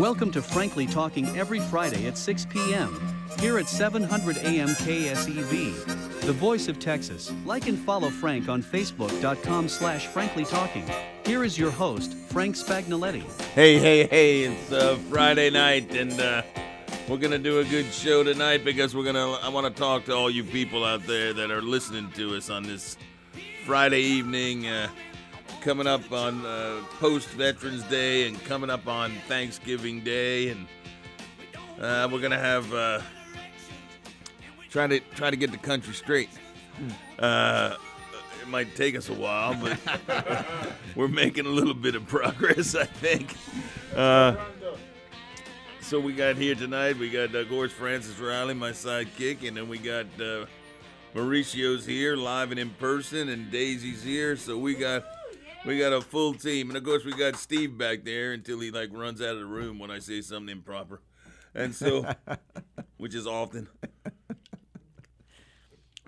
Welcome to Frankly Talking every Friday at 6 p.m. here at 700 AM KSEV, the voice of Texas. Like and follow Frank on Facebook.com slash Frankly Talking. Here is your host, Frank Spagnoletti. Hey, hey, hey, it's uh, Friday night, and uh, we're going to do a good show tonight because we're going to, I want to talk to all you people out there that are listening to us on this Friday evening. Uh, coming up on uh, post Veterans Day and coming up on Thanksgiving Day, and uh, we're gonna have uh, try to try to get the country straight. Uh, it might take us a while, but we're making a little bit of progress, I think. Uh, so we got here tonight. We got uh, George Francis Riley, my sidekick, and then we got uh, Mauricio's here, live and in person, and Daisy's here. So we got we got a full team, and of course we got Steve back there until he like runs out of the room when I say something improper, and so, which is often.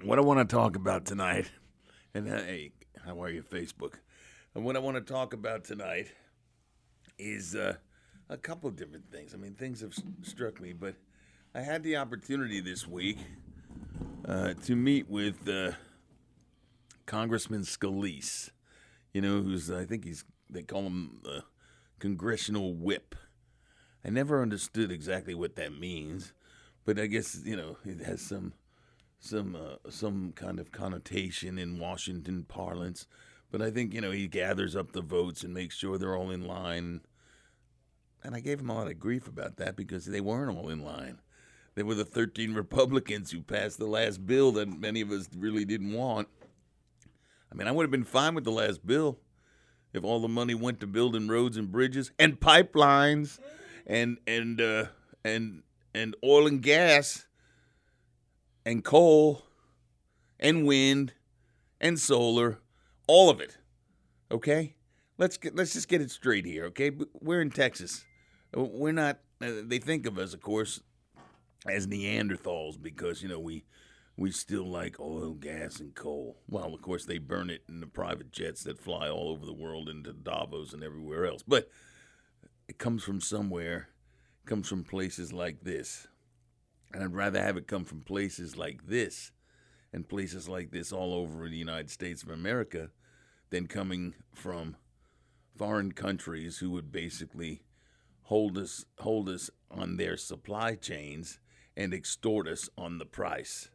What I want to talk about tonight, and uh, hey, how are you, Facebook? And what I want to talk about tonight is uh, a couple of different things. I mean, things have s- struck me, but I had the opportunity this week uh, to meet with uh, Congressman Scalise you know, who's I think he's they call him the congressional whip. I never understood exactly what that means, but I guess you know it has some some uh, some kind of connotation in Washington parlance. But I think you know he gathers up the votes and makes sure they're all in line. And I gave him a lot of grief about that because they weren't all in line. They were the 13 Republicans who passed the last bill that many of us really didn't want. I mean, I would have been fine with the last bill if all the money went to building roads and bridges and pipelines and and uh, and and oil and gas and coal and wind and solar, all of it. Okay, let's get let's just get it straight here. Okay, we're in Texas. We're not. Uh, they think of us, of course, as Neanderthals because you know we we still like oil, gas, and coal. Well, of course, they burn it in the private jets that fly all over the world into Davos and everywhere else. But it comes from somewhere, it comes from places like this. And I'd rather have it come from places like this and places like this all over the United States of America than coming from foreign countries who would basically hold us hold us on their supply chains and extort us on the price.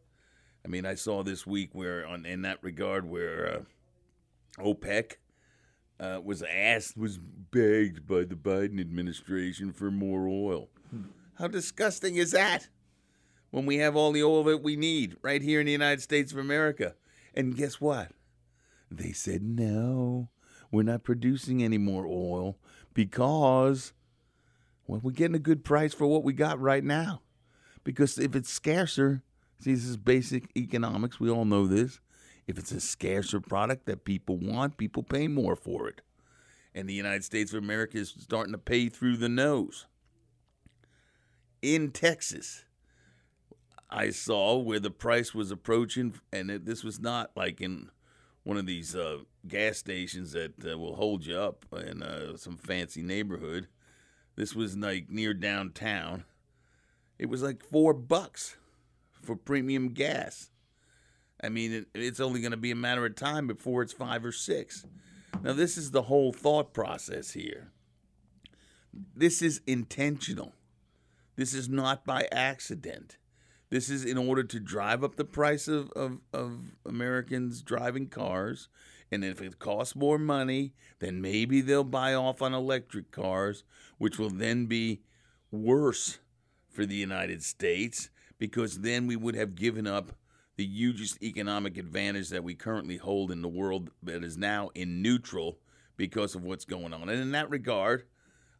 I mean, I saw this week where, on in that regard, where uh, OPEC uh, was asked, was begged by the Biden administration for more oil. How disgusting is that? When we have all the oil that we need right here in the United States of America. And guess what? They said, no, we're not producing any more oil because, well, we're getting a good price for what we got right now. Because if it's scarcer, See, this is basic economics. We all know this. If it's a scarcer product that people want, people pay more for it. And the United States of America is starting to pay through the nose. In Texas, I saw where the price was approaching, and it, this was not like in one of these uh, gas stations that uh, will hold you up in uh, some fancy neighborhood. This was like near downtown. It was like four bucks for premium gas. I mean, it, it's only going to be a matter of time before it's five or six. Now, this is the whole thought process here. This is intentional. This is not by accident. This is in order to drive up the price of, of, of Americans driving cars. And if it costs more money, then maybe they'll buy off on electric cars, which will then be worse for the United States because then we would have given up the hugest economic advantage that we currently hold in the world that is now in neutral because of what's going on. And in that regard,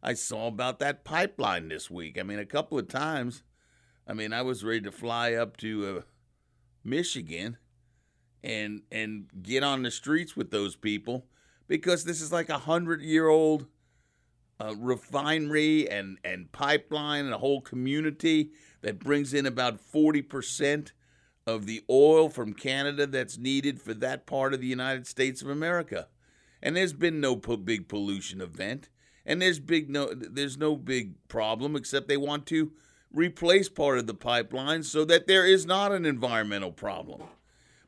I saw about that pipeline this week. I mean, a couple of times, I mean, I was ready to fly up to uh, Michigan and and get on the streets with those people because this is like a hundred year old uh, refinery and and pipeline and a whole community that brings in about forty percent of the oil from Canada that's needed for that part of the United States of America. And there's been no po- big pollution event. And there's big no there's no big problem except they want to replace part of the pipeline so that there is not an environmental problem.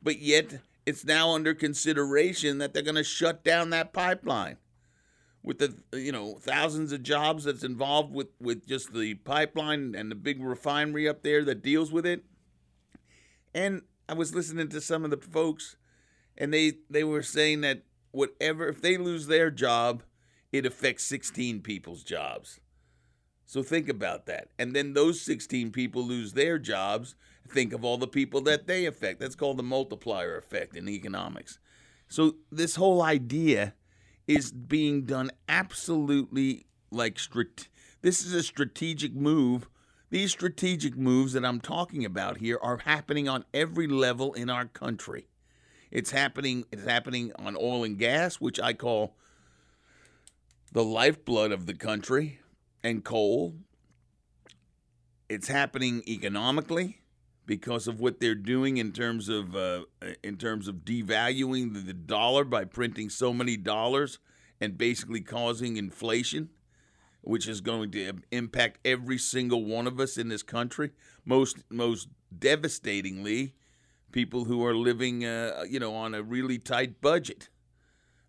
But yet it's now under consideration that they're going to shut down that pipeline with the you know thousands of jobs that's involved with with just the pipeline and the big refinery up there that deals with it. And i was listening to some of the folks and they they were saying that whatever if they lose their job it affects 16 people's jobs. So think about that. And then those 16 people lose their jobs think of all the people that they affect. That's called the multiplier effect in economics. So this whole idea is being done absolutely like strat- this is a strategic move. These strategic moves that I'm talking about here are happening on every level in our country. It's happening it's happening on oil and gas, which I call the lifeblood of the country, and coal. It's happening economically because of what they're doing in terms of uh, in terms of devaluing the, the dollar by printing so many dollars and basically causing inflation, which is going to impact every single one of us in this country. Most most devastatingly, people who are living, uh, you know, on a really tight budget.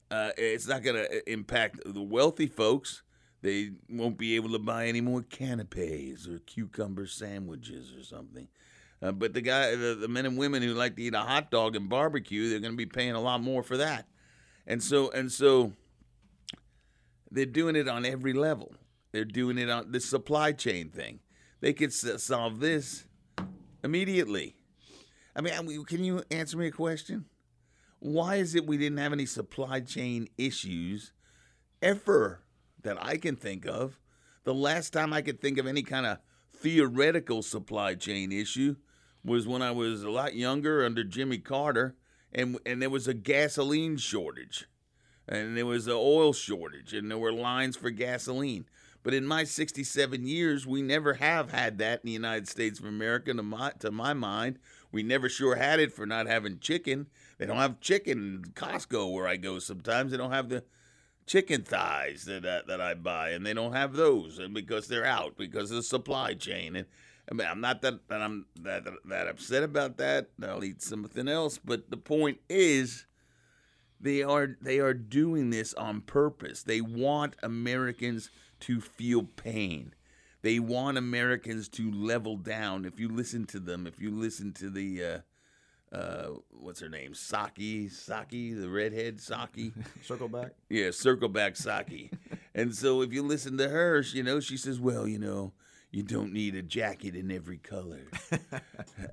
Uh, it's not going to impact the wealthy folks. They won't be able to buy any more canapes or cucumber sandwiches or something. Uh, but the guy, the, the, men and women who like to eat a hot dog and barbecue, they're going to be paying a lot more for that. And so, and so, they're doing it on every level. They're doing it on the supply chain thing. They could solve this immediately. I mean, can you answer me a question? Why is it we didn't have any supply chain issues ever that I can think of? The last time I could think of any kind of theoretical supply chain issue was when I was a lot younger under Jimmy Carter, and and there was a gasoline shortage, and there was an oil shortage, and there were lines for gasoline. But in my 67 years, we never have had that in the United States of America. To my, to my mind, we never sure had it for not having chicken. They don't have chicken in Costco where I go sometimes. They don't have the chicken thighs that that, that I buy, and they don't have those, and because they're out because of the supply chain. And I mean, I'm not that, that I'm that, that upset about that. I'll eat something else. But the point is, they are they are doing this on purpose. They want Americans to feel pain. They want Americans to level down. If you listen to them, if you listen to the uh, uh, what's her name, Psaki, Psaki, the redhead Psaki, circle back. Yeah, circle back Psaki. and so if you listen to her, you know, she says, well, you know, you don't need a jacket in every color.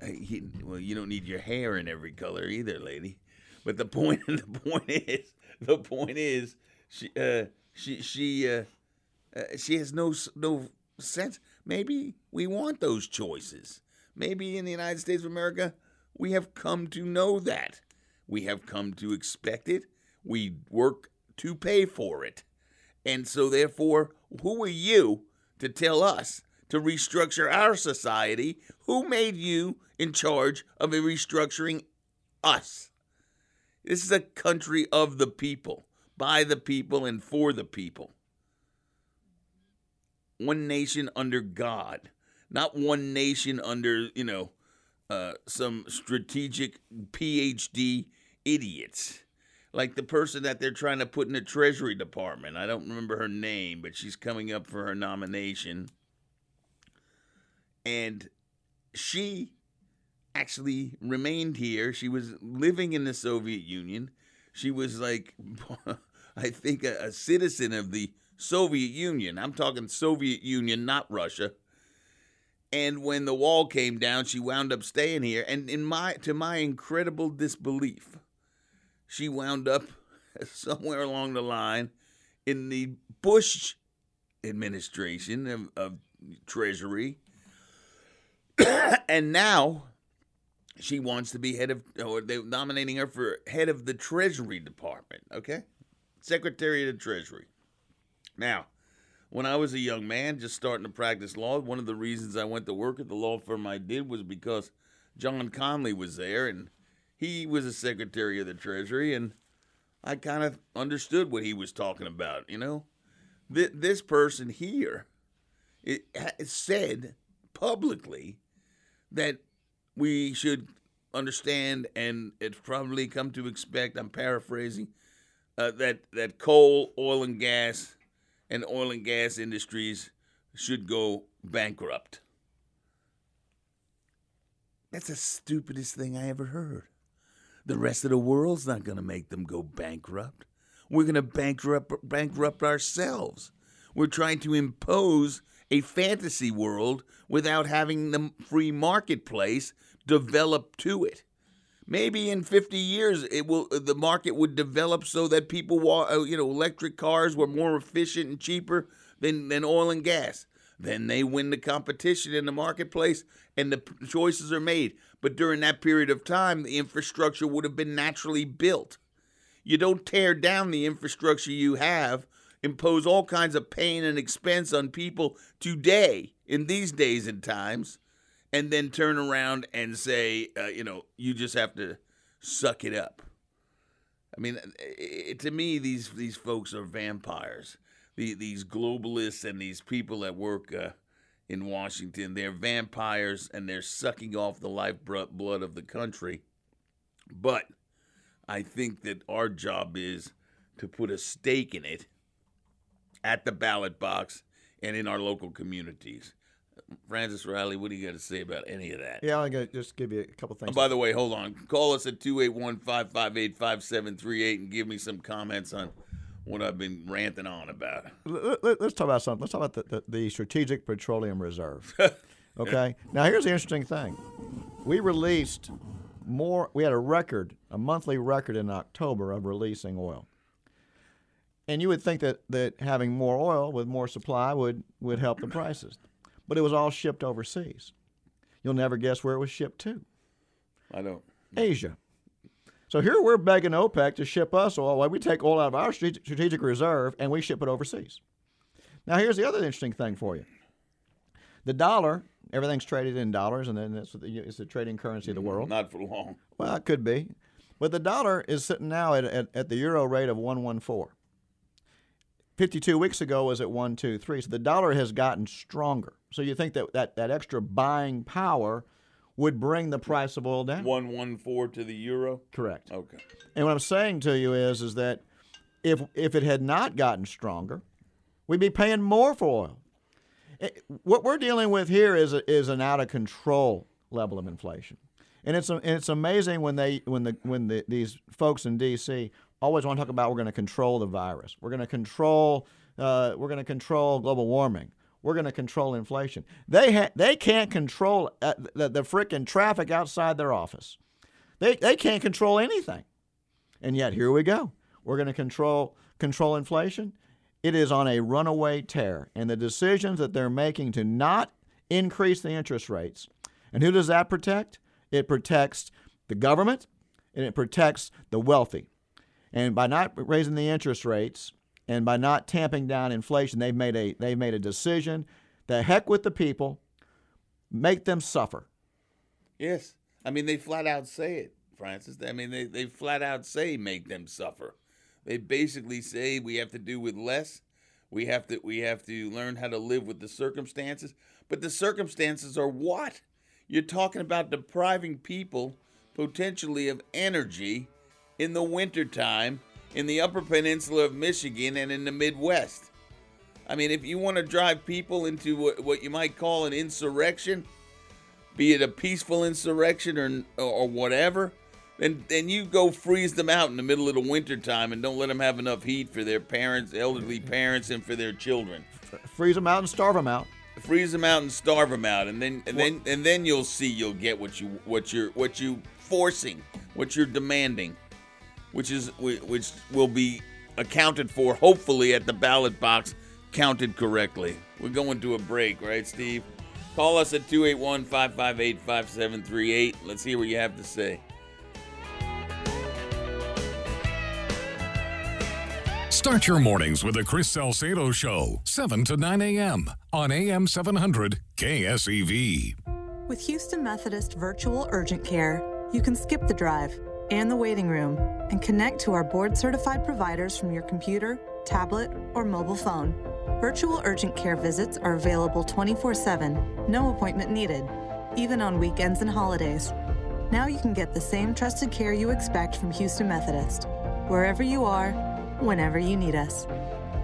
Uh, well, you don't need your hair in every color either, lady. But the point, the point is, the point is, she, uh, she, she, uh, uh, she has no, no sense. Maybe we want those choices. Maybe in the United States of America, we have come to know that. We have come to expect it. We work to pay for it. And so, therefore, who are you to tell us to restructure our society. Who made you in charge of restructuring us? This is a country of the people, by the people, and for the people. One nation under God, not one nation under, you know, uh, some strategic PhD idiots. Like the person that they're trying to put in the Treasury Department. I don't remember her name, but she's coming up for her nomination and she actually remained here. She was living in the Soviet Union. She was like, I think, a, a, citizen of the Soviet Union. I'm talking Soviet Union, not Russia. And when the wall came down, she wound up staying here. And in my, to my incredible disbelief, she wound up somewhere along the line in the Bush administration of, of Treasury and now she wants to be head of, or they're nominating her for head of the Treasury Department, okay? Secretary of the Treasury. Now, when I was a young man just starting to practice law, one of the reasons I went to work at the law firm I did was because John Connally was there and he was a Secretary of the Treasury, and I kind of understood what he was talking about, you know? th- this person here it, it said publicly that we should understand and it's probably come to expect. I'm paraphrasing uh, that that coal, oil and gas, and oil and gas industries should go bankrupt. That's the stupidest thing I ever heard. The rest of the world's not going to make them go bankrupt. We're going to bankrupt bankrupt ourselves. We're trying to impose a fantasy world without having the free marketplace develop to it. Maybe in 50 years it will the market would develop so that people uh, you know electric cars were more efficient and cheaper than than oil and gas. Then they win the competition in the marketplace and the choices are made. But during that period of time the infrastructure would have been naturally built. You don't tear down the infrastructure you have, impose all kinds of pain and expense on people today in these days and times, and then turn around and say, uh, you know, you just have to suck it up. I mean, it, to me, these these folks are vampires. The, these globalists and these people that work uh, in Washington, they're vampires and they're sucking off the lifeblood of the country. But I think that our job is to put a stake in it at the ballot box and in our local communities. Francis Riley, what do you got to say about any of that? Yeah, I'm going to just give you a couple things. Oh, by the way, hold on. Call us at 281 558 5738 and give me some comments on what I've been ranting on about. Let, us talk about something. Let's talk about the, the, the Strategic Petroleum Reserve. okay? now, here's the interesting thing we released more, we had a record, a monthly record in October of releasing oil. And you would think that, that having more oil with more supply would, would help the prices. But it was all shipped overseas. You'll never guess where it was shipped to. I don't. Asia. So here we're begging OPEC to ship us oil while we take oil out of our strategic reserve and we ship it overseas. Now, here's the other interesting thing for you the dollar Everything's traded in dollars, and then it's, it's the trading currency of the mm-hmm. world. Not for long. Well, it could be. But the dollar is sitting now at, at, at the euro rate of 114. 52 weeks ago was at 123. So the dollar has gotten stronger. So you think that, that that extra buying power would bring the price of oil down? 114 to the euro? Correct. Okay. And what I'm saying to you is is that if if it had not gotten stronger, we'd be paying more for oil eh, what we're dealing with here is a, is an out of control level of inflation, and it's and it's amazing when they when the when the, these folks in D.C. always want to talk about we're going to control the virus, we're going to control uh, we're going to control global warming. We're going to control inflation. They ha- they can't control uh, the, the freaking traffic outside their office. They, they can't control anything. And yet here we go. We're going to control control inflation it is on a runaway tear. And the decisions that they're making to not increase the interest rates, and who does that protect? It protects the government and it protects the wealthy. And by not raising the interest rates and by not tamping down inflation, they've made a they've made a decision. The heck with the people, make them suffer. Yes. I mean they flat out say it, Francis. I mean they, they flat out say make them suffer. They basically say we have to do with less. We have to we have to learn how to live with the circumstances. But the circumstances are what? You're talking about depriving people potentially of energy in the wintertime in the upper peninsula of Michigan and in the Midwest. I mean, if you want to drive people into what you might call an insurrection, be it a peaceful insurrection or, or whatever, then then you go freeze them out in the middle of the winter time and don't let them have enough heat for their parents, elderly parents, and for their children. Freeze them out and starve them out. Freeze them out and starve them out, and then and then and then you'll see you'll get what you what you're what you forcing, what you're demanding, which is which will be accounted for hopefully at the ballot box counted correctly. We're going to a break, right, Steve? Call us at 281 558 5738. Let's hear what you have to say. Start your mornings with the Chris Salcedo Show, 7 to 9 a.m. on AM 700 KSEV. With Houston Methodist Virtual Urgent Care, you can skip the drive and the waiting room and connect to our board certified providers from your computer tablet, or mobile phone. Virtual urgent care visits are available 24 7, no appointment needed, even on weekends and holidays. Now you can get the same trusted care you expect from Houston Methodist, wherever you are, whenever you need us.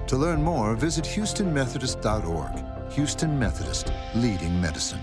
To learn more, visit HoustonMethodist.org. Houston Methodist, leading medicine.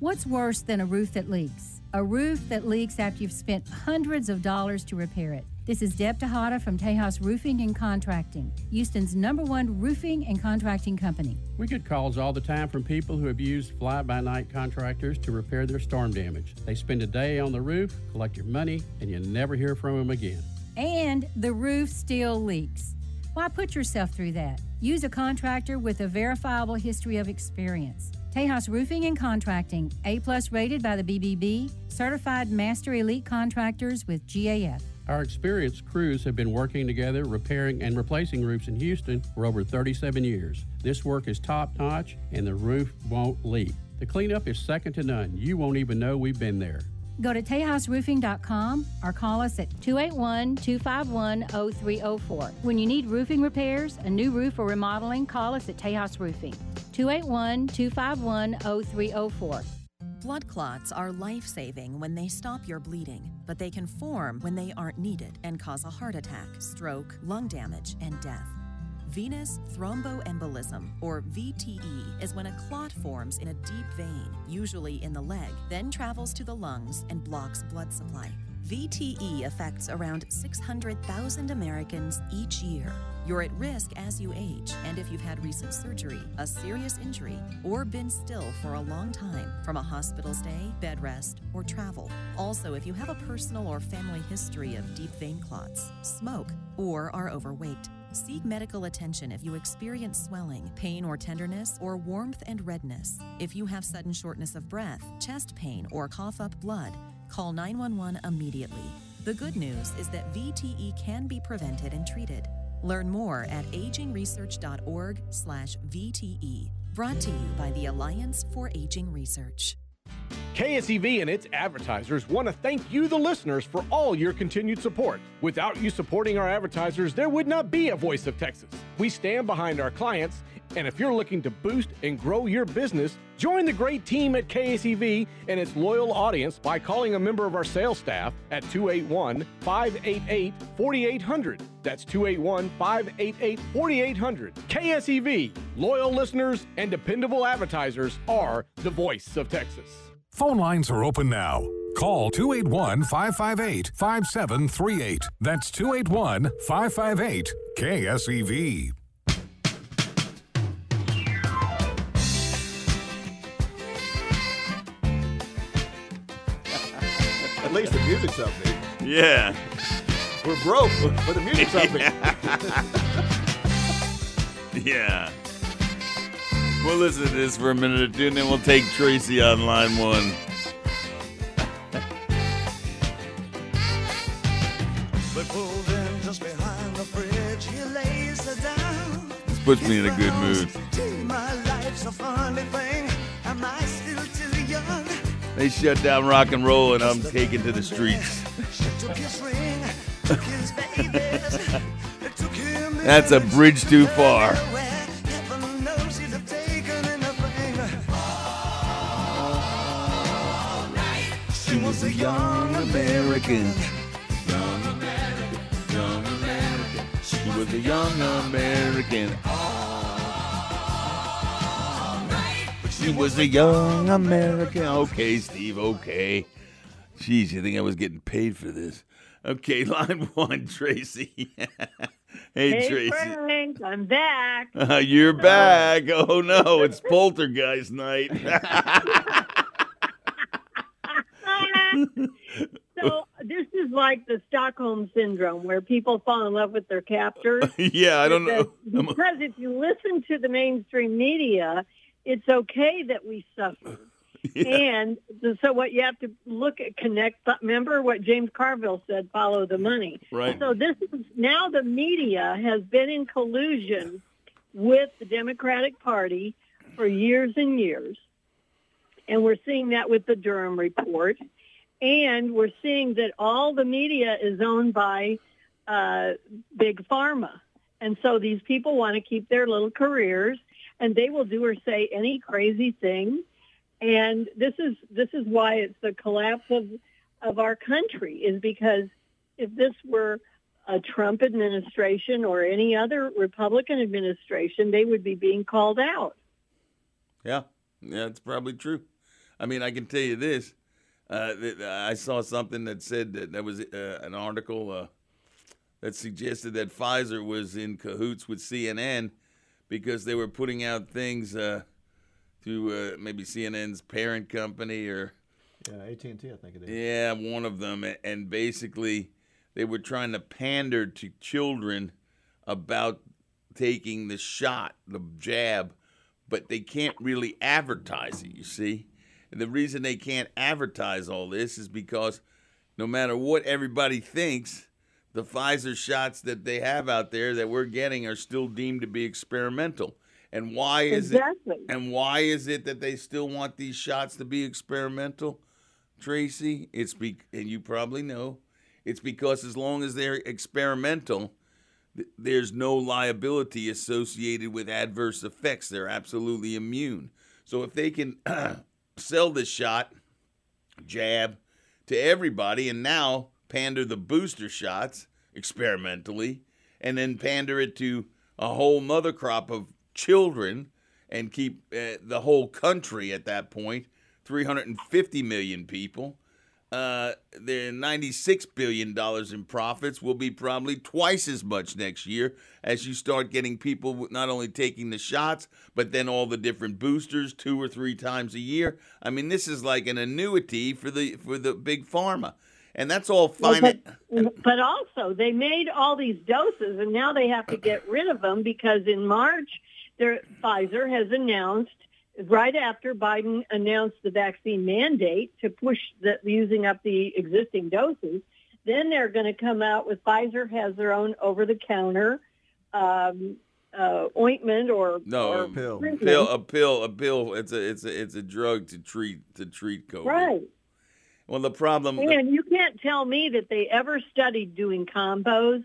What's worse than a roof that leaks? A roof that leaks after you've spent hundreds of dollars to repair it. This is Deb Tejada from Tejas Roofing and Contracting, Houston's number one roofing and contracting company. We get calls all the time from people who have used fly by night contractors to repair their storm damage. They spend a day on the roof, collect your money, and you never hear from them again. And the roof still leaks. Why put yourself through that? Use a contractor with a verifiable history of experience. Tejas Roofing and Contracting, A plus rated by the BBB, certified master elite contractors with GAF. Our experienced crews have been working together repairing and replacing roofs in Houston for over 37 years. This work is top notch and the roof won't leak. The cleanup is second to none. You won't even know we've been there. Go to TejasRoofing.com or call us at 281 251 0304. When you need roofing repairs, a new roof, or remodeling, call us at Tejas Roofing. 281 251 0304. Blood clots are life saving when they stop your bleeding, but they can form when they aren't needed and cause a heart attack, stroke, lung damage, and death. Venous thromboembolism, or VTE, is when a clot forms in a deep vein, usually in the leg, then travels to the lungs and blocks blood supply. VTE affects around 600,000 Americans each year. You're at risk as you age, and if you've had recent surgery, a serious injury, or been still for a long time from a hospital stay, bed rest, or travel. Also, if you have a personal or family history of deep vein clots, smoke, or are overweight. Seek medical attention if you experience swelling, pain or tenderness, or warmth and redness. If you have sudden shortness of breath, chest pain, or cough up blood, call 911 immediately. The good news is that VTE can be prevented and treated. Learn more at agingresearch.org/VTE. Brought to you by the Alliance for Aging Research. KSEV and its advertisers want to thank you, the listeners, for all your continued support. Without you supporting our advertisers, there would not be a Voice of Texas. We stand behind our clients, and if you're looking to boost and grow your business, join the great team at KSEV and its loyal audience by calling a member of our sales staff at 281 588 4800. That's 281 588 4800. KSEV, loyal listeners and dependable advertisers are the voice of Texas. Phone lines are open now. Call 281 558 5738. That's 281 558 KSEV. At least the music's upbeat. Yeah. We're broke, but the music's upbeat. Yeah. We'll listen to this for a minute or two, and then we'll take Tracy on line one. But pulled in just behind the bridge, he lays her down. This puts me in a good mood. Gee, my life's a funny thing. Am I still too young? They shut down rock and roll, and I'm taken to the streets. She took his ring, took his babies, took him That's a bridge too far. American. Young American. Young American. She was a young American. She was a young American. Okay, Steve, okay. Jeez, you think I was getting paid for this? Okay, line one, Tracy. hey, Hey, Tracy. Frank, I'm back. Uh, you're back. Oh no, it's poltergeist night. so this is like the Stockholm syndrome, where people fall in love with their captors. yeah, I don't know. Because- Because if you listen to the mainstream media, it's okay that we suffer. And so what you have to look at, connect, remember what James Carville said, follow the money. Right. So this is, now the media has been in collusion with the Democratic Party for years and years. And we're seeing that with the Durham report. And we're seeing that all the media is owned by uh, big pharma. And so these people want to keep their little careers and they will do or say any crazy thing. And this is this is why it's the collapse of of our country is because if this were a Trump administration or any other Republican administration, they would be being called out. Yeah, yeah, it's probably true. I mean, I can tell you this. Uh, I saw something that said that there was uh, an article uh, that suggested that Pfizer was in cahoots with CNN because they were putting out things uh, to uh, maybe CNN's parent company or Yeah, AT and T, I think it is. yeah, one of them, and basically they were trying to pander to children about taking the shot, the jab, but they can't really advertise it, you see? And the reason they can't advertise all this is because no matter what everybody thinks, the Pfizer shots that they have out there that we're getting are still deemed to be experimental. And why is Exactly. it and why is it that they still want these shots to be experimental? Tracy, it's be and you probably know, it's because as long as they're experimental, th- there's no liability associated with adverse effects. They're absolutely immune. So if they can sell this shot, jab to everybody, and now pander the booster shots experimentally, and then pander it to a whole nother crop of children and keep uh, the whole country at that point 350 million people. Uh, their 96 billion dollars in profits will be probably twice as much next year as you start getting people not only taking the shots but then all the different boosters two or three times a year. I mean, this is like an annuity for the for the big pharma, and that's all Well, fine. but, but also, they made all these doses, and now they have to get rid of them because in March, their, Pfizer has announced, right after Biden announced the vaccine mandate to push the, using up the existing doses, then they're going to come out with Pfizer has their own over-the-counter um, uh, ointment or No, or a treatment. pill, a pill, a pill. It's a, it's a, it's a drug to treat to treat COVID. Right. Well, the problem. And you can't tell me that they ever studied doing combos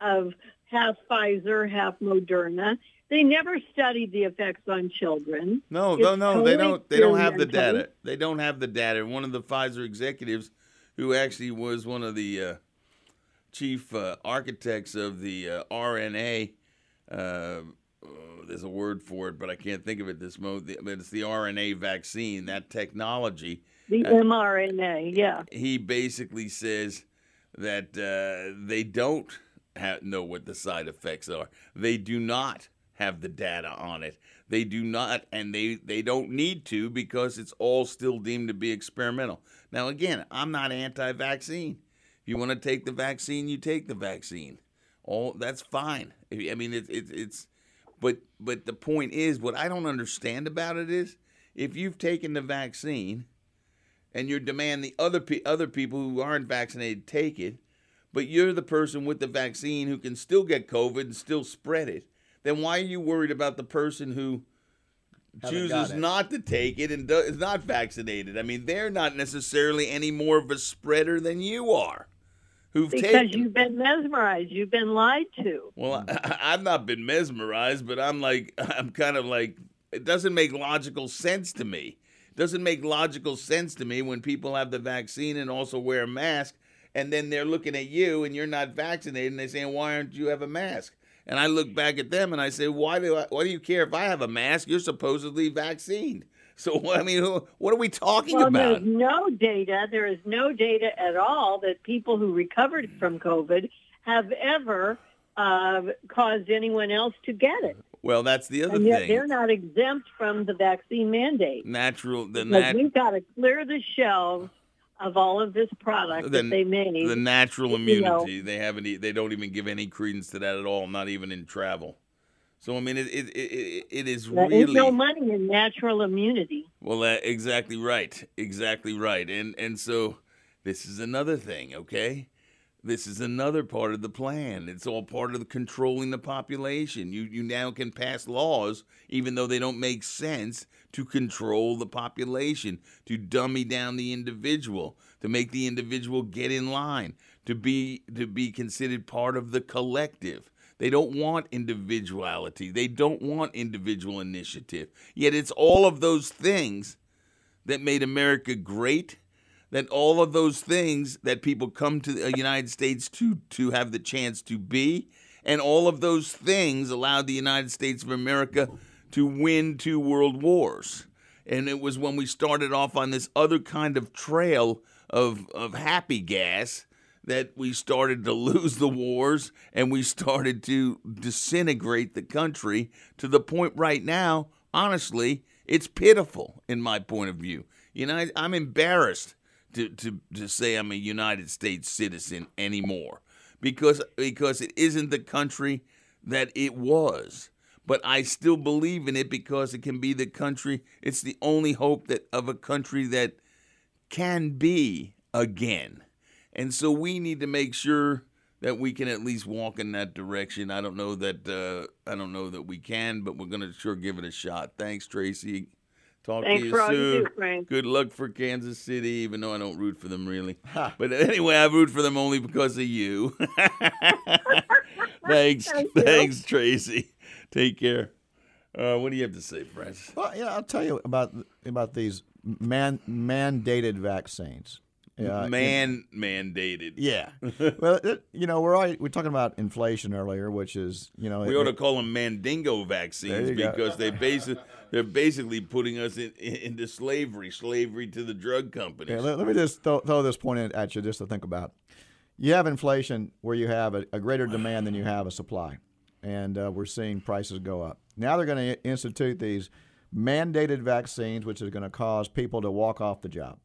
of half Pfizer, half Moderna. They never studied the effects on children. No, It's no, no. They don't. They don't have the data. They don't have the data. One of the Pfizer executives, who actually was one of the uh, chief uh, architects of the uh, RNA. Uh, uh, there's a word for it, but I can't think of it this moment. But it's the RNA vaccine. That technology. The uh, mRNA, yeah. he basically says that uh, they don't ha know what the side effects are. They do not have the data on it. They do not, and they, they don't need to because it's all still deemed to be experimental. Now, again, I'm not anti vaccine. If you want to take the vaccine, you take the vaccine. All that's fine. I mean, it's it's it's, but but the point is, what I don't understand about it is, if you've taken the vaccine, and you demand the other pe- other people who aren't vaccinated take it, but you're the person with the vaccine who can still get COVID and still spread it, then why are you worried about the person who Haven't chooses not to take it and do- is not vaccinated? I mean, they're not necessarily any more of a spreader than you are, who've Because taken. you've been mesmerized. You've been lied to. Well, I, I've not been mesmerized, but I'm like, I'm kind of like, it doesn't make logical sense to me. It doesn't make logical sense to me when people have the vaccine and also wear a mask, and then they're looking at you and you're not vaccinated, and they're saying, why aren't you have a mask? And I look back at them and I say, why do I, why do you care if I have a mask? You're supposedly vaccinated. So I mean, who- what are we talking well, about? there's no data. There is no data at all that people who recovered from COVID have ever uh, caused anyone else to get it. Well, that's the other and yet thing. they're not exempt from the vaccine mandate. Natural, the nat- we've got to clear the shelves of all of this product the, that they made. the natural you know. immunity. They haven't. They don't even give any credence to that at all. Not even in travel. So I mean, it it it, it is There really ain't no money in natural immunity. well. Uh, exactly right. Exactly right. And and so this is another thing. Okay. This is another part of the plan. It's all part of the controlling the population. You you now can pass laws, even though they don't make sense, to control the population, to dummy down the individual, to make the individual get in line, to be to be considered part of the collective. They don't want individuality. They don't want individual initiative. Yet it's all of those things that made America great. That all of those things that people come to the United States to to have the chance to be, and all of those things allowed the United States of America to win two world wars. And it was when we started off on this other kind of trail of of happy gas that we started to lose the wars and we started to disintegrate the country to the point right now, honestly, it's pitiful in my point of view. You know, I, I'm embarrassed to, to, to say I'm a United States citizen anymore because because it isn't the country that it was. But I still believe in it because it can be the country. It's the only hope that of a country that can be again. And so we need to make sure that we can at least walk in that direction. I don't know that uh, I don't know that we can, but we're gonna sure give it a shot. Thanks, Tracy. Talk Thanks to you for all you soon. do, Good luck for Kansas City, even though I don't root for them really. But anyway, I root for them only because of you. thanks, Thank you. thanks, Tracy. Take care. Uh, what do you have to say, Francis? Well, yeah, I'll tell you about about these man mandated vaccines. Uh, Man mandated. Yeah. well, it, you know, we're already, we're talking about inflation earlier, which is you know We it- ought to call them Mandingo vaccines go. because they basi- they're basically putting us in, in, into slavery, slavery to the drug companies. Yeah, let, let me just throw, throw this point in at you just to think about. You have inflation where you have a, a greater demand than you have a supply, and uh, we're seeing prices go up. Now they're going to institute these mandated vaccines, which is going to cause people to walk off the job.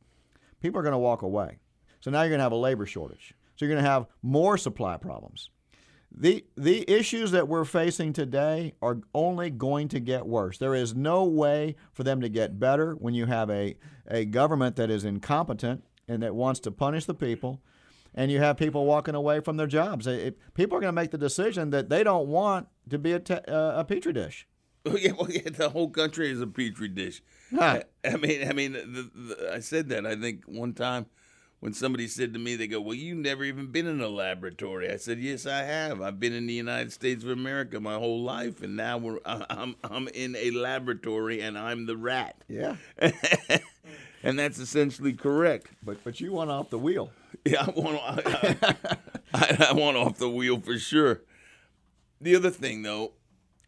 People are going to walk away. So now you're going to have a labor shortage. So you're going to have more supply problems. The the issues that we're facing today are only going to get worse. There is no way for them to get better when you have a, a government that is incompetent and that wants to punish the people, and you have people walking away from their jobs. It- people are going to make the decision that they don't want to be a, te- uh, a petri dish. Yeah, well, yeah, the whole country is a petri dish. I, I mean, I mean, the, the, I said that. I think one time when somebody said to me, they go, "Well, you've never even been in a laboratory." I said, "Yes, I have. I've been in the United States of America my whole life, and now we're I'm I'm in a laboratory, and I'm the rat." Yeah. and that's essentially correct. But but you want off the wheel. Yeah, I want I, I, I want off the wheel for sure. The other thing, though,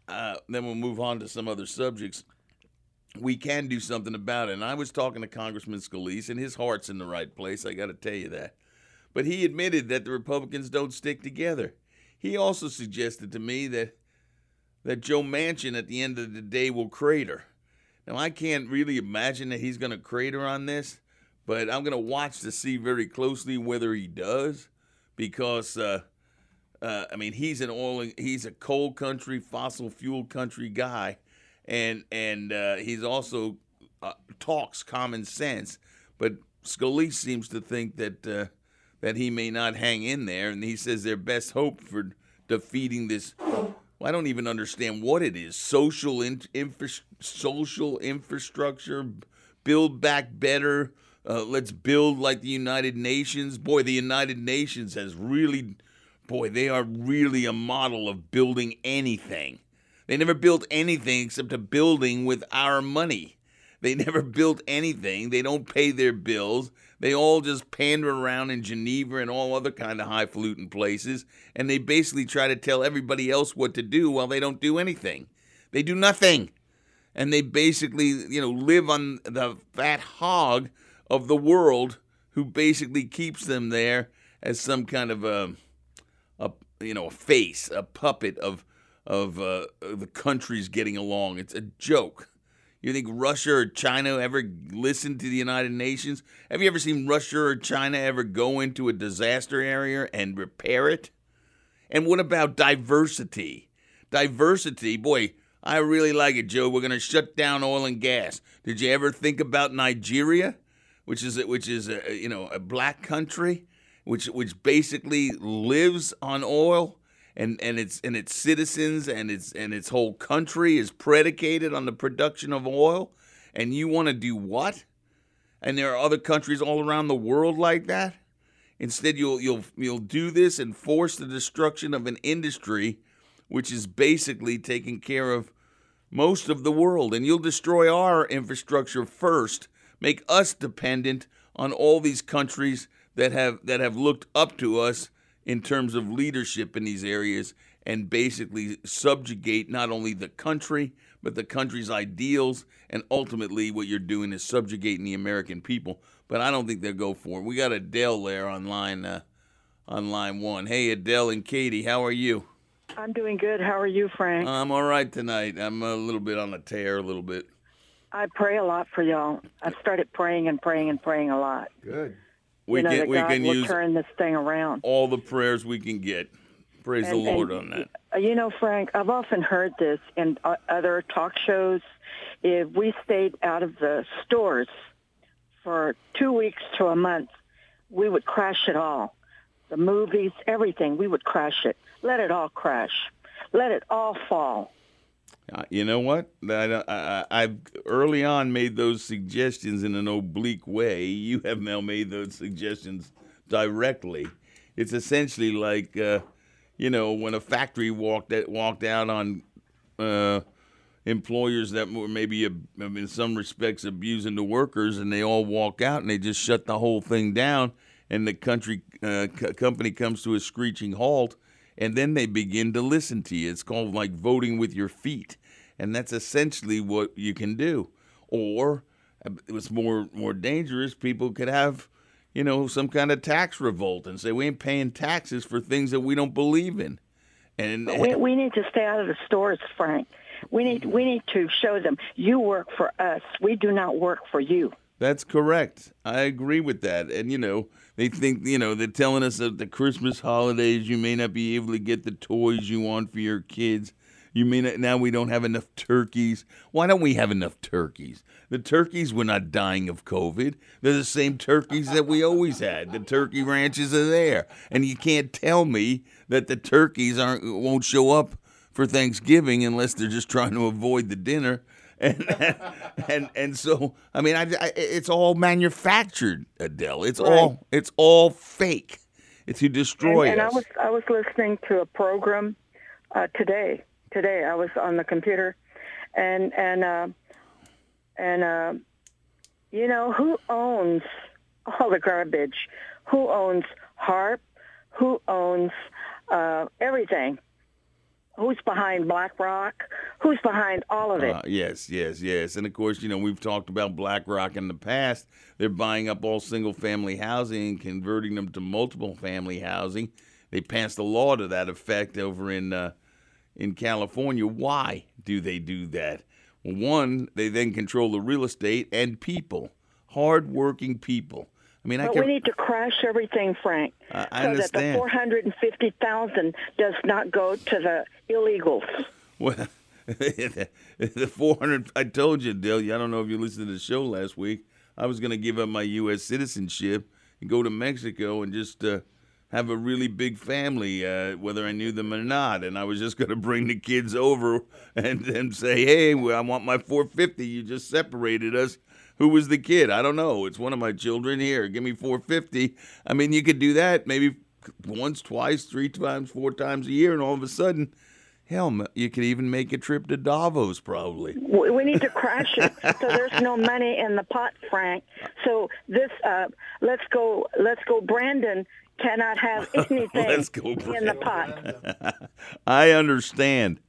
uh, then we'll move on to some other subjects. We can do something about it. And I was talking to Congressman Scalise, and his heart's in the right place. I got to tell you that. But he admitted that the Republicans don't stick together. He also suggested to me that that Joe Manchin at the end of the day will crater. Now I can't really imagine that he's going to crater on this, but I'm going to watch to see very closely whether he does, because uh, uh, I mean he's an oil, he's a coal country, fossil fuel country guy, and and uh, he's also uh, talks common sense, but Scalise seems to think that uh, that he may not hang in there, and he says their best hope for defeating this. Well, I don't even understand what it is. Social in, infra, social infrastructure, build back better. Uh, let's build like the United Nations. Boy, the United Nations has really, boy, they are really a model of building anything. They never built anything except a building with our money. They never built anything. They don't pay their bills. They all just pander around in Geneva and all other kind of highfalutin places, and they basically try to tell everybody else what to do while they don't do anything. They do nothing, and they basically, you know, live on the fat hog of the world, who basically keeps them there as some kind of a, a you know, a face, a puppet of of uh, the countries getting along. It's a joke. You think Russia or China ever listened to the United Nations? Have you ever seen Russia or China ever go into a disaster area and repair it? And what about diversity? Diversity, boy, I really like it, Joe. We're going to shut down oil and gas. Did you ever think about Nigeria, which is which is a, you know a black country, which which basically lives on oil? And and its and its citizens and its and its whole country is predicated on the production of oil and you want to do what and there are other countries all around the world like that instead you'll you'll you'll do this and force the destruction of an industry which is basically taking care of most of the world. And you'll destroy our infrastructure first, make us dependent on all these countries that have that have looked up to us in terms of leadership in these areas and basically subjugate not only the country but the country's ideals and ultimately what you're doing is subjugating the American people. But I don't think they'll go for it. We got Adele there on line uh, on line one. Hey Adele and Katie, how are you? I'm doing good. How are you, Frank? I'm all right tonight. I'm a little bit on a tear, a little bit. I pray a lot for y'all. I've started praying and praying and praying a lot. Good. We you know, can that we God can will use turn this thing around. all the prayers we can get. Praise And- the Lord and, on that. You know, Frank, I've often heard this in uh, other talk shows. If we stayed out of the stores for two weeks to a month, we would crash it all. The movies, everything, we would crash it. Let it all crash. Let it all fall. Uh, you know what? I, I, I've early on made those suggestions in an oblique way. You have now made those suggestions directly. It's essentially like, uh, you know, when a factory walked walked out on uh, employers that were maybe, in some respects, abusing the workers, and they all walk out and they just shut the whole thing down, and the country uh, co- company comes to a screeching halt, and then they begin to listen to you. It's called like voting with your feet, and that's essentially what you can do. Or uh, it was more more dangerous. People could have, you know, some kind of tax revolt and say we ain't paying taxes for things that we don't believe in. And we, we need to stay out of the stores, Frank. We need we need to show them you work for us. We do not work for you. That's correct. I agree with that. And you know, they think you know they're telling us that the Christmas holidays you may not be able to get the toys you want for your kids. You not now we don't have enough turkeys. Why don't we have enough turkeys? The turkeys were not dying of COVID. They're the same turkeys that we always had. The turkey ranches are there, and you can't tell me that the turkeys aren't won't show up for Thanksgiving unless they're just trying to avoid the dinner. And and and so I mean, I, I, it's all manufactured, Adele. It's all it's all fake. It's to destroy and, and I was I was listening to a program uh, today. Today I was on the computer, and and uh, and uh, you know who owns all the garbage? Who owns HARP? Who owns uh, everything? Who's behind BlackRock? Who's behind all of it? Uh, yes, yes, yes. And of course, you know, we've talked about BlackRock in the past. They're buying up all single family housing and converting them to multiple family housing. They passed a law to that effect over in uh, in California. Why do they do that? Well, one, they then control the real estate and people, hardworking people. I mean, I But can. we need to crash everything, Frank, I- I so that the four hundred and fifty thousand does not go to the illegals. Well, the, the 400, I told you, Dale, I don't know if you listened to the show last week. I was going to give up my U.S. citizenship and go to Mexico and just uh, have a really big family, uh, whether I knew them or not. And I was just going to bring the kids over and then say, hey, I want my 450. You just separated us. Who was the kid? I don't know. It's one of my children here. Give me 450. I mean, you could do that maybe once, twice, three times, four times a year, and all of a sudden, hell, you could even make a trip to Davos probably. We need to crash it so there's no money in the pot, Frank. So this, uh, let's go, let's go. Brandon cannot have anything Let's go, in the pot. I understand,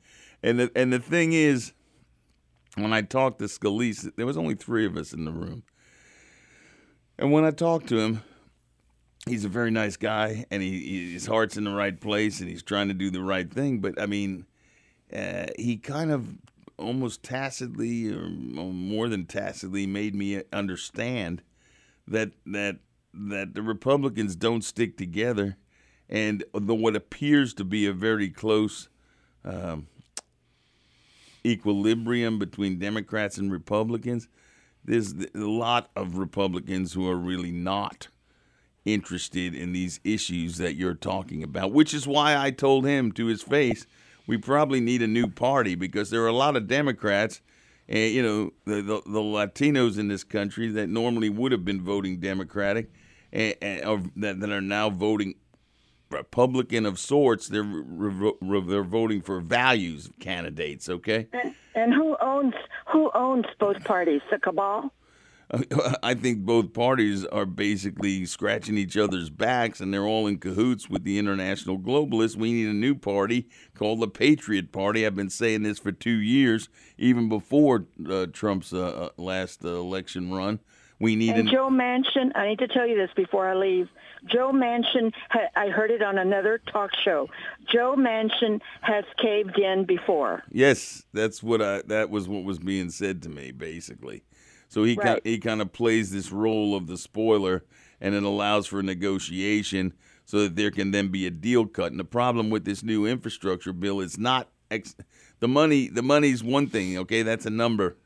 and the and the thing is, when I talked to Scalise, there was only three of us in the room, and when I talked to him, he's a very nice guy, and he, his heart's in the right place, and he's trying to do the right thing. But I mean, uh, he kind of almost tacitly, or more than tacitly, made me understand that that that the Republicans don't stick together, and the, what appears to be a very close um, equilibrium between Democrats and Republicans. There's a lot of Republicans who are really not interested in these issues that you're talking about, which is why I told him to his face, we probably need a new party because there are a lot of Democrats, and you know, the, the, the Latinos in this country that normally would have been voting Democratic, and, and or that, that are now voting Republican of sorts. They're re- re- they're voting for values candidates. Okay. And, and who owns who owns both parties? The cabal. I think both parties are basically scratching each other's backs, and they're all in cahoots with the international globalists. We need a new party called the Patriot Party. I've been saying this for two years, even before uh, Trump's uh, last uh, election run. We need and an, Joe Manchin. I need to tell you this before I leave. Joe Manchin. I heard it on another talk show. Joe Manchin has caved in before. Yes, that's what I. That was what was being said to me, basically. So he Right. ki- he kind of plays this role of the spoiler, and it allows for negotiation so that there can then be a deal cut. And the problem with this new infrastructure bill is not ex- the money. The money's one thing, okay? That's a number.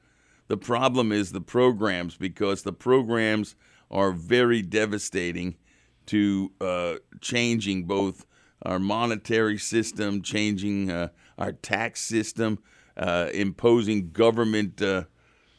The problem is the programs because the programs are very devastating to uh, changing both our monetary system, changing uh, our tax system, uh, imposing government uh,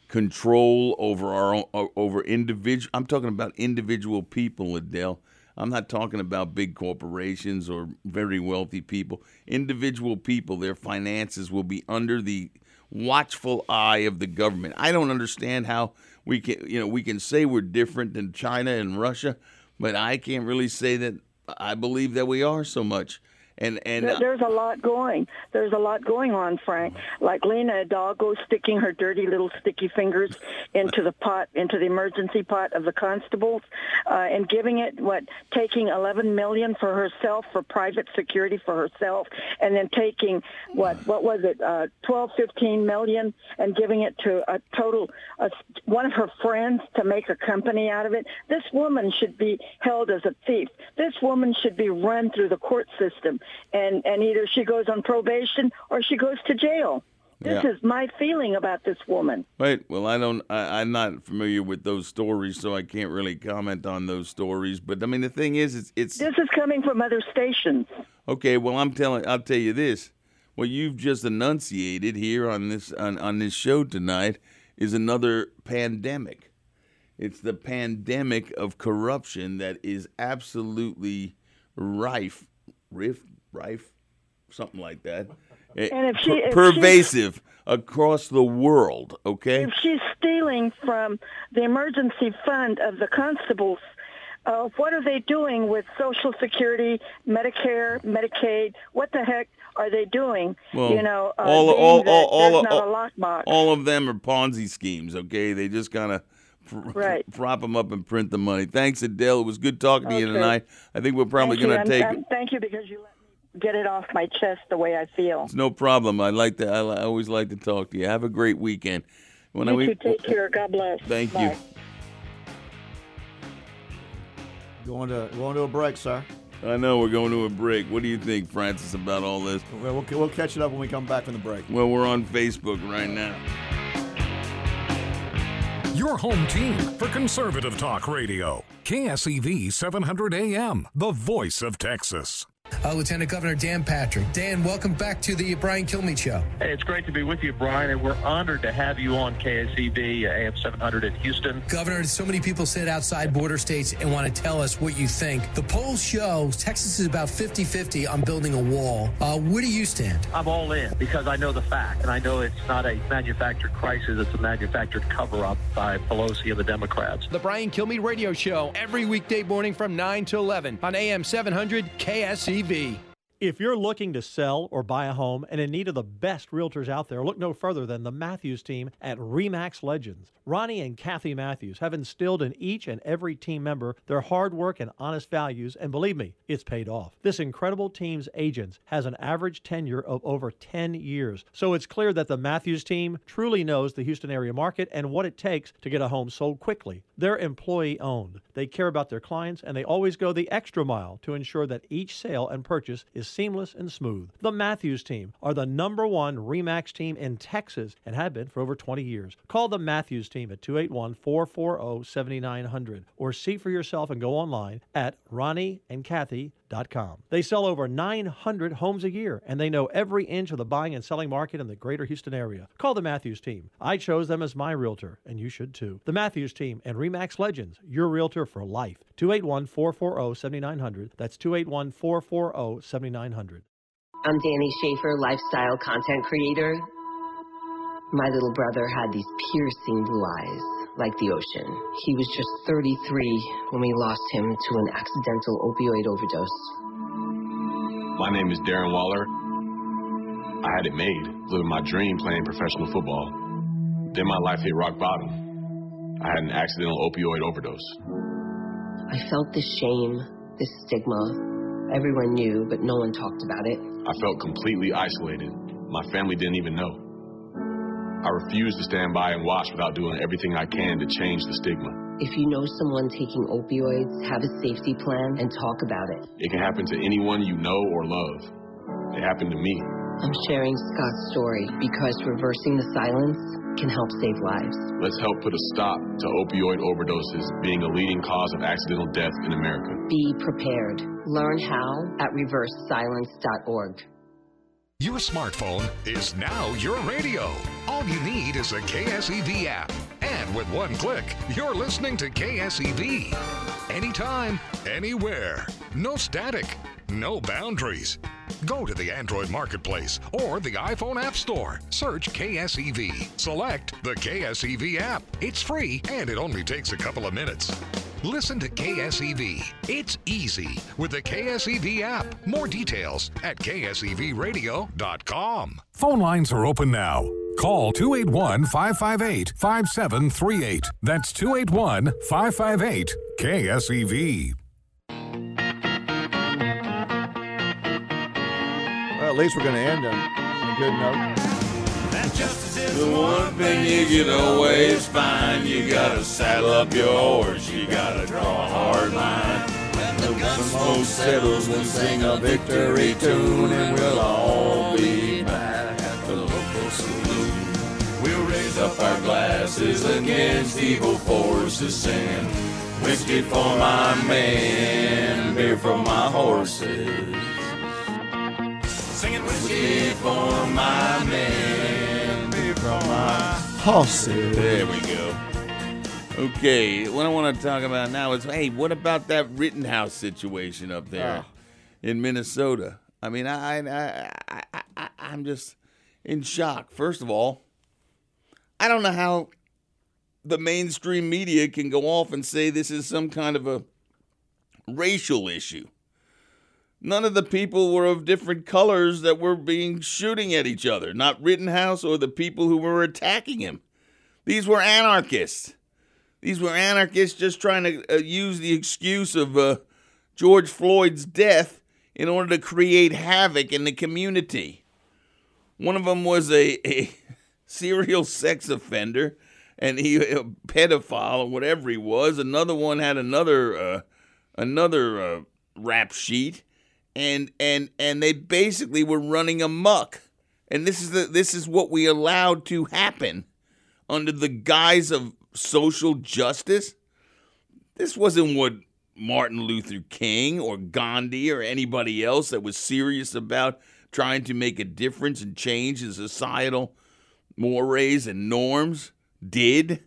control over our own, over individual. I'm talking about individual people, Adele. I'm not talking about big corporations or very wealthy people. Individual people, their finances will be under the watchful eye of the government. I don't understand how we can, you know, we can say we're different than China and Russia, but I can't really say that I believe that we are so much. And and There- There's a lot going. There's a lot going on, Frank. Like Lina Hidalgo sticking her dirty little sticky fingers into the pot, into the emergency pot of the constables, uh, and giving it what, taking 11 million for herself for private security for herself, and then taking what, what was it, uh, 12, 15 million, and giving it to a total, uh, one of her friends to make a company out of it. This woman should be held as a thief. This woman should be run through the court system, and and either she goes on probation or she goes to jail. This Yeah. is my feeling about this woman. Right. Well, I don't. I, I'm not familiar with those stories, so I can't really comment on those stories. But I mean, the thing is, it's it's This is coming from other stations. okay. Well, I'm telling. I'll tell you this. What you've just enunciated here on this on, on this show tonight is another pandemic. It's the pandemic of corruption that is absolutely rife, rife, rife, something like that. Eh, And if she- per- if she- pervasive across the world. Okay. If she's stealing from the emergency fund of the constables, uh, what are they doing with Social Security, Medicare, Medicaid? What the heck are they doing? Well, you know, uh, all, all, that all, all, all, a lockbox. all of them are Ponzi schemes. Okay, they just kind of Right. prop them up and print the money. Thanks, Adele. It was good talking to you tonight. I think we're probably going to take. I'm- thank you because you let get it off my chest the way I feel. It's no problem. I like to. I, I always like to talk to you. Have a great weekend. When you I, too. Take care. God bless. Thank Bye. you. Going to going to a break, sir. I know we're going to a break. What do you think, Francis, about all this? Well, we'll, we'll catch it up when we come back from the break. Well, we're on Facebook right now. Your home team for conservative talk radio. KSEV 700 AM, the voice of Texas. Uh, Lieutenant Governor Dan Patrick. Dan, welcome back to the Brian Kilmeade Show. Hey, it's great to be with you, Brian, and we're honored to have you on KSEV uh, AM 700 in Houston. Governor, so many people sit outside border states and want to tell us what you think. The polls show Texas is about 50 50 on building a wall. Uh, where do you stand? I'm all in because I know the fact, and I know it's not a manufactured crisis, it's a manufactured cover up by Pelosi and the Democrats. The Brian Kilmeade Radio Show every weekday morning from 9 to 11 on AM 700 KSEV. If you're looking to sell or buy a home and in need of the best realtors out there, look no further than the Matthews team at Remax Legends. Ronnie and Kathy Matthews have instilled in each and every team member their hard work and honest values, and believe me, it's paid off. This incredible team's agents has an average tenure of over 10 years, so it's clear that the Matthews team truly knows the Houston area market and what it takes to get a home sold quickly. They're employee owned. They care about their clients and they always go the extra mile to ensure that each sale and purchase is seamless and smooth. The Matthews team are the number one REMAX team in Texas and have been for over 20 years. Call the Matthews team at 281 440 7900 or see for yourself and go online at ronnieandkathy.com realtor.com. They sell over 900 homes a year, and they know every inch of the buying and selling market in the greater Houston area. Call the Matthews team. I chose them as my realtor, and you should too. The Matthews team and REMAX Legends, your realtor for life. 281 440 7900. That's 281 440 7900. I'm Danny Schaefer, lifestyle content creator. My little brother had these piercing blue eyes, like the ocean. He was just 33 when we lost him to an accidental opioid overdose. My name is Darren Waller. I had it made, living my dream playing professional football. Then my life hit rock bottom. I had an accidental opioid overdose. I felt this shame, this stigma. Everyone knew, but no one talked about it. I felt completely isolated. My family didn't even know. I refuse to stand by and watch without doing everything I can to change the stigma. If you know someone taking opioids, have a safety plan and talk about it. It can happen to anyone you know or love. It happened to me. I'm sharing Scott's story because reversing the silence can help save lives. Let's help put a stop to opioid overdoses being a leading cause of accidental death in America. Be prepared. Learn how at reversesilence.org. Your smartphone is now your radio. All you need is a KSEV app. And with one click, you're listening to KSEV. Anytime, anywhere. No static, no boundaries. Go to the Android Marketplace or the iPhone App Store. Search KSEV. Select the KSEV app. It's free and it only takes a couple of minutes. Listen to KSEV. It's easy with the KSEV app. More details at ksevradio.com. Phone lines are open now. Call 281 558 5738. That's 281 558 KSEV. Well, at least we're going to end on a good note. The one thing you can always find, you gotta saddle up your horse, you gotta draw a hard line. When the gun smoke settles, we'll sing a victory tune, and we'll all be back at the local saloon. We'll raise up our glasses against evil forces, saying, Whiskey for my men, beer for my horses. Singing whiskey for my men, horses. There we go. Okay, what I want to talk about now is, hey, what about that Rittenhouse situation up there ah. in Minnesota? I mean, I, I, I, I, I'm just in shock. First of all, I don't know how the mainstream media can go off and say this is some kind of a racial issue. None of the people were of different colors that were being shooting at each other, not Rittenhouse or the people who were attacking him. These were anarchists. These were anarchists just trying to uh, use the excuse of uh, George Floyd's death in order to create havoc in the community. One of them was a, a serial sex offender and he a pedophile or whatever he was. Another one had another uh, another uh, rap sheet, and and and they basically were running amok. And this is the this is what we allowed to happen under the guise of social justice. This wasn't what Martin Luther King or Gandhi or anybody else that was serious about trying to make a difference and change in societal mores and norms did.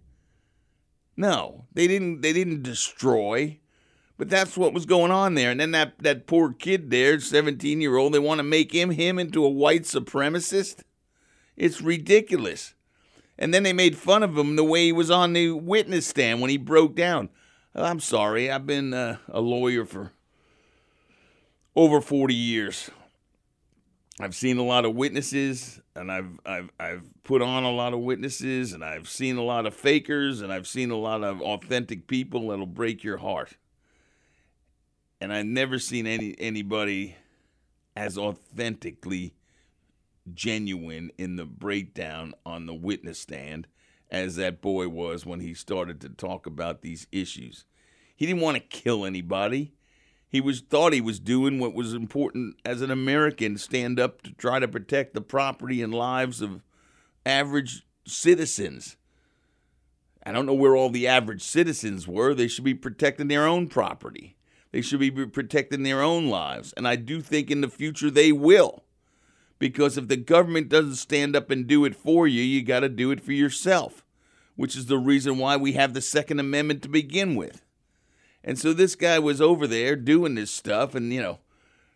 No, they didn't they didn't destroy. But that's what was going on there. And then that, that poor kid there, 17 year old, they want to make him him into a white supremacist. It's ridiculous. And then they made fun of him the way he was on the witness stand when he broke down. I'm sorry, I've been uh, a lawyer for over 40 years. I've seen a lot of witnesses and I've I've I've put on a lot of witnesses and I've seen a lot of fakers and I've seen a lot of authentic people that'll break your heart. And I've never seen any anybody as authentically genuine in the breakdown on the witness stand as that boy was when he started to talk about these issues. He didn't want to kill anybody. He was thought he was doing what was important as an American, stand up to try to protect the property and lives of average citizens. I don't know where all the average citizens were. They should be protecting their own property. They should be protecting their own lives. And I do think in the future they will. Because if the government doesn't stand up and do it for you, you got to do it for yourself, which is the reason why we have the Second Amendment to begin with. And so this guy was over there doing this stuff, and, you know,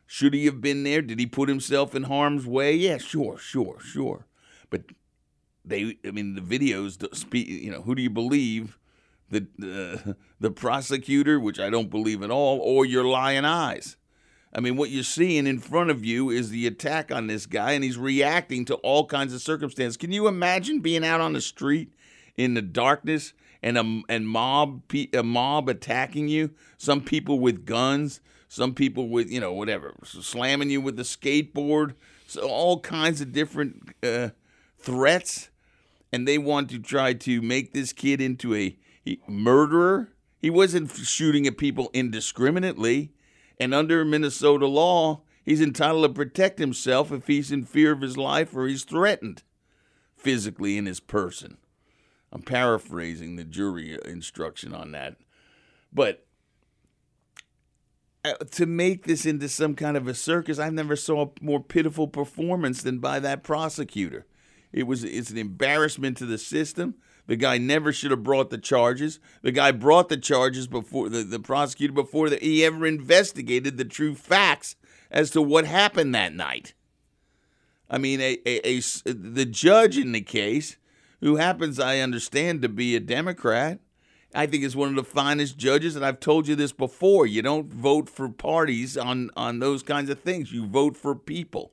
should he have been there? Did he put himself in harm's way? Yeah, sure, sure, sure. But they, I mean, the videos you know, who do you believe? The, the, the prosecutor, which I don't believe at all, or your lying eyes? I mean, what you're seeing in front of you is the attack on this guy, and he's reacting to all kinds of circumstances. Can you imagine being out on the street in the darkness and a and mob a mob attacking you? Some people with guns, some people with you know whatever, slamming you with a skateboard, so all kinds of different uh, threats, and they want to try to make this kid into a murderer. He wasn't shooting at people indiscriminately. And under Minnesota law, he's entitled to protect himself if he's in fear of his life or he's threatened physically in his person. I'm paraphrasing the jury instruction on that. But uh, to make this into some kind of a circus, I never saw a more pitiful performance than by that prosecutor. It was it's an embarrassment to the system. The guy never should have brought the charges. The guy brought the charges before the, the prosecutor before the, he ever investigated the true facts as to what happened that night. I mean, a, a, a, the judge in the case, who happens, I understand, to be a Democrat, I think is one of the finest judges. And I've told you this before. You don't vote for parties on, on those kinds of things. You vote for people.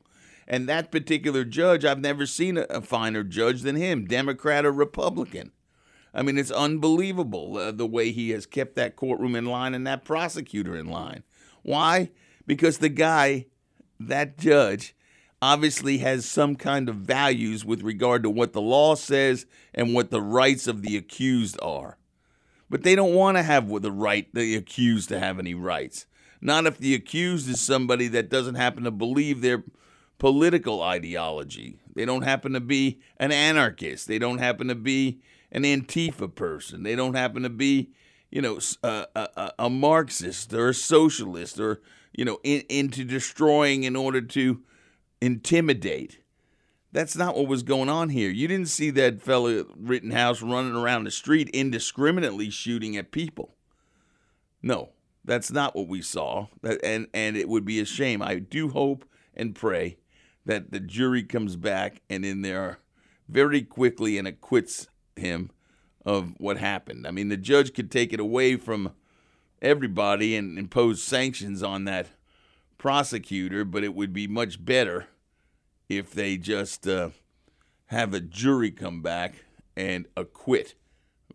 And that particular judge, I've never seen a, finer judge than him, Democrat or Republican. I mean, it's unbelievable uh, the way he has kept that courtroom in line and that prosecutor in line. Why? Because the guy, that judge, obviously has some kind of values with regard to what the law says and what the rights of the accused are. But they don't want to have the right, the accused to have any rights. Not if the accused is somebody that doesn't happen to believe they're political ideology. They don't happen to be an anarchist. They don't happen to be an Antifa person. They don't happen to be, you know, a, a, a Marxist or a socialist or, you know, in, into destroying in order to intimidate. That's not what was going on here. You didn't see that fellow Rittenhouse running around the street indiscriminately shooting at people. No, that's not what we saw. And and it would be a shame. I do hope and pray that the jury comes back and in there very quickly and acquits him of what happened. I mean, the judge could take it away from everybody and impose sanctions on that prosecutor, but it would be much better if they just uh, have a jury come back and acquit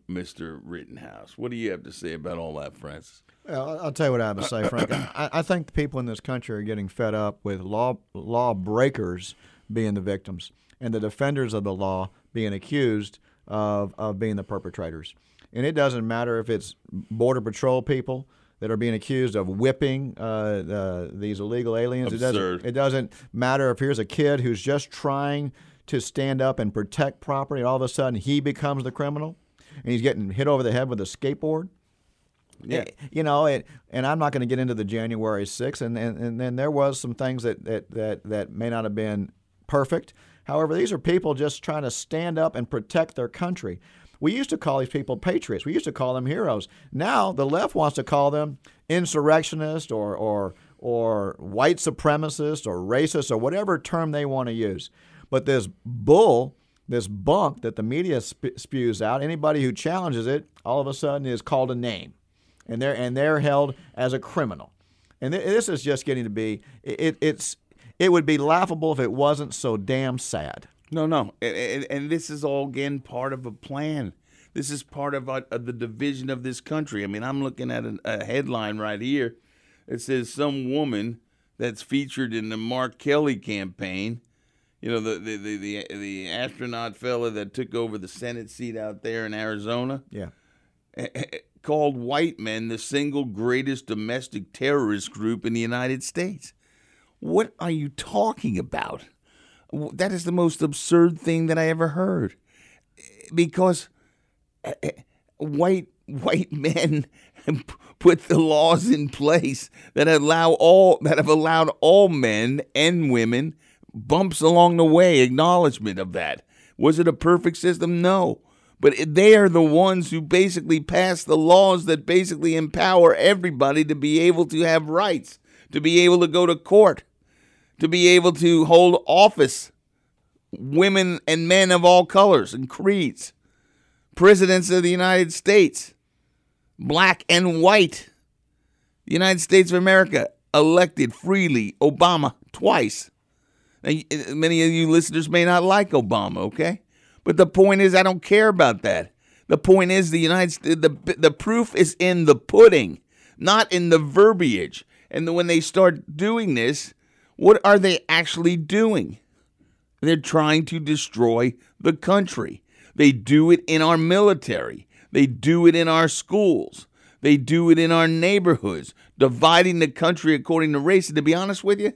Mr. Rittenhouse. What do you have to say about all that, Francis? Well, I'll tell you what I have to say, Frank. I, I think the people in this country are getting fed up with law law breakers being the victims and the defenders of the law being accused of, of being the perpetrators. And it doesn't matter if it's Border Patrol people that are being accused of whipping uh, these illegal aliens. Absurd. It doesn't, it doesn't matter if here's a kid who's just trying to stand up and protect property, and all of a sudden he becomes the criminal and he's getting hit over the head with a skateboard. Yeah. Eh, you know, it, and I'm not going to get into the January 6th, and, and, and then there was some things that, that, that, that may not have been perfect. However, these are people just trying to stand up and protect their country. We used to call these people patriots. We used to call them heroes. Now the left wants to call them insurrectionists or, or, or white supremacists or racists or whatever term they want to use. But this bull, this bunk that the media sp- spews out, anybody who challenges it, all of a sudden is called a name and they're and they're held as a criminal. And th- this is just getting to be it, it's it would be laughable if it wasn't so damn sad. No, no, and, and this is all again part of a plan. This is part of, a, of the division of this country. I mean, I'm looking at a, a headline right here. It says some woman that's featured in the Mark Kelly campaign. You know, the the the the, the astronaut fella that took over the Senate seat out there in Arizona. Yeah called white men the single greatest domestic terrorist group in the United States. What are you talking about? That is the most absurd thing that I ever heard. Because white white men put the laws in place that allow all that have allowed all men and women bumps along the way, acknowledgement of that. Was it a perfect system? No. But they are the ones who basically pass the laws that basically empower everybody to be able to have rights, to be able to go to court, to be able to hold office, women and men of all colors and creeds, presidents of the United States, black and white. The United States of America elected freely Obama twice. Now, many of you listeners may not like Obama, okay? But the point is, I don't care about that. The point is, the United States, the the proof is in the pudding, not in the verbiage. And when they start doing this, what are they actually doing? They're trying to destroy the country. They do it in our military. They do it in our schools. They do it in our neighborhoods, dividing the country according to race. And to be honest with you,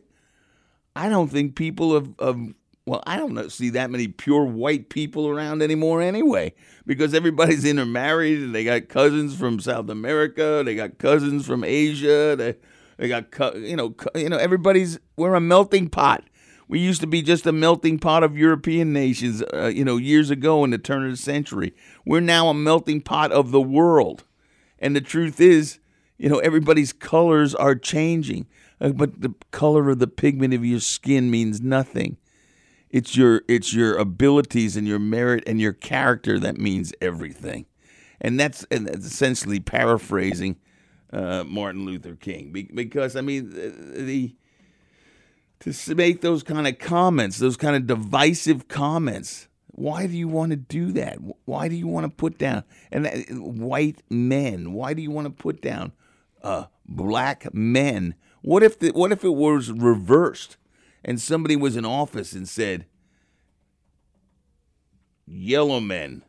I don't think people of, of well, I don't see that many pure white people around anymore anyway, because everybody's intermarried and they got cousins from South America, they got cousins from Asia, they they got you know you know everybody's we're a melting pot. We used to be just a melting pot of European nations, uh, you know, years ago in the turn of the century. We're now a melting pot of the world, and the truth is, you know, everybody's colors are changing, uh, but the color of the pigment of your skin means nothing it's your it's your abilities and your merit and your character that means everything, and that's essentially paraphrasing uh, Martin Luther King because I mean the, the to make those kind of comments, those kind of divisive comments. Why do you want to do that? Why do you want to put down and that, white men? Why do you want to put down uh, black men? What if the, what if it was reversed? And somebody was in office and said, yellow men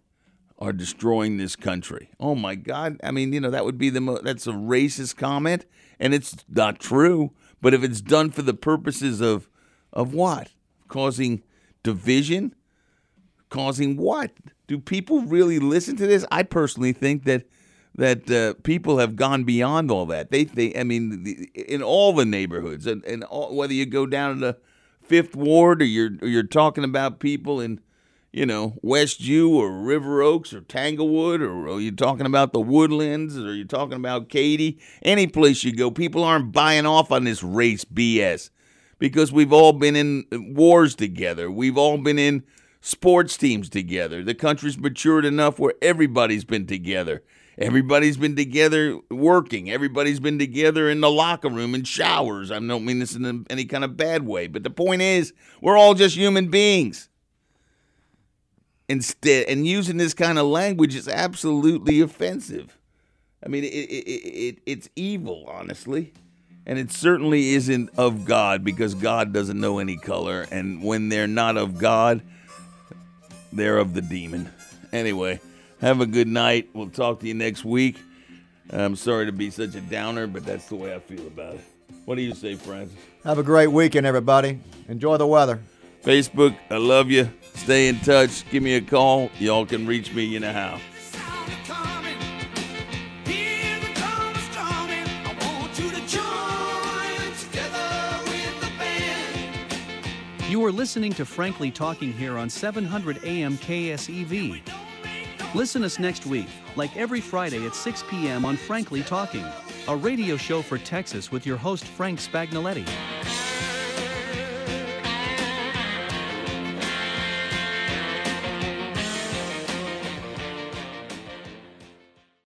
are destroying this country. Oh my God. I mean, you know, that would be the, mo- that's a racist comment and it's not true. But if it's done for the purposes of, of what? Causing division? Causing what? Do people really listen to this? I personally think that that uh, people have gone beyond all that. They, they, I mean, the, in all the neighborhoods, and, and all, whether you go down to the Fifth Ward or you're or you're talking about people in, you know, Westview or River Oaks or Tanglewood, or, or you're talking about the Woodlands, or you're talking about Katy, any place you go, people aren't buying off on this race BS because we've all been in wars together. We've all been in sports teams together. The country's matured enough where everybody's been together. Everybody's been together working. Everybody's been together in the locker room and showers. I don't mean this in any kind of bad way, but the point is, we're all just human beings. Instead, and using this kind of language is absolutely offensive. I mean, it, it, it, it's evil, honestly. And it certainly isn't of God because God doesn't know any color. And when they're not of God, they're of the demon. Anyway. Have a good night. We'll talk to you next week. I'm sorry to be such a downer, but that's the way I feel about it. What do you say, Francis? Have a great weekend, everybody. Enjoy the weather. Facebook, I love you. Stay in touch. Give me a call. Y'all can reach me, you know how. You are listening to Frankly Talking here on 700 AM KSEV. Listen us next week, like every Friday at 6 p.m. on Frankly Talking, a radio show for Texas with your host Frank Spagnoletti.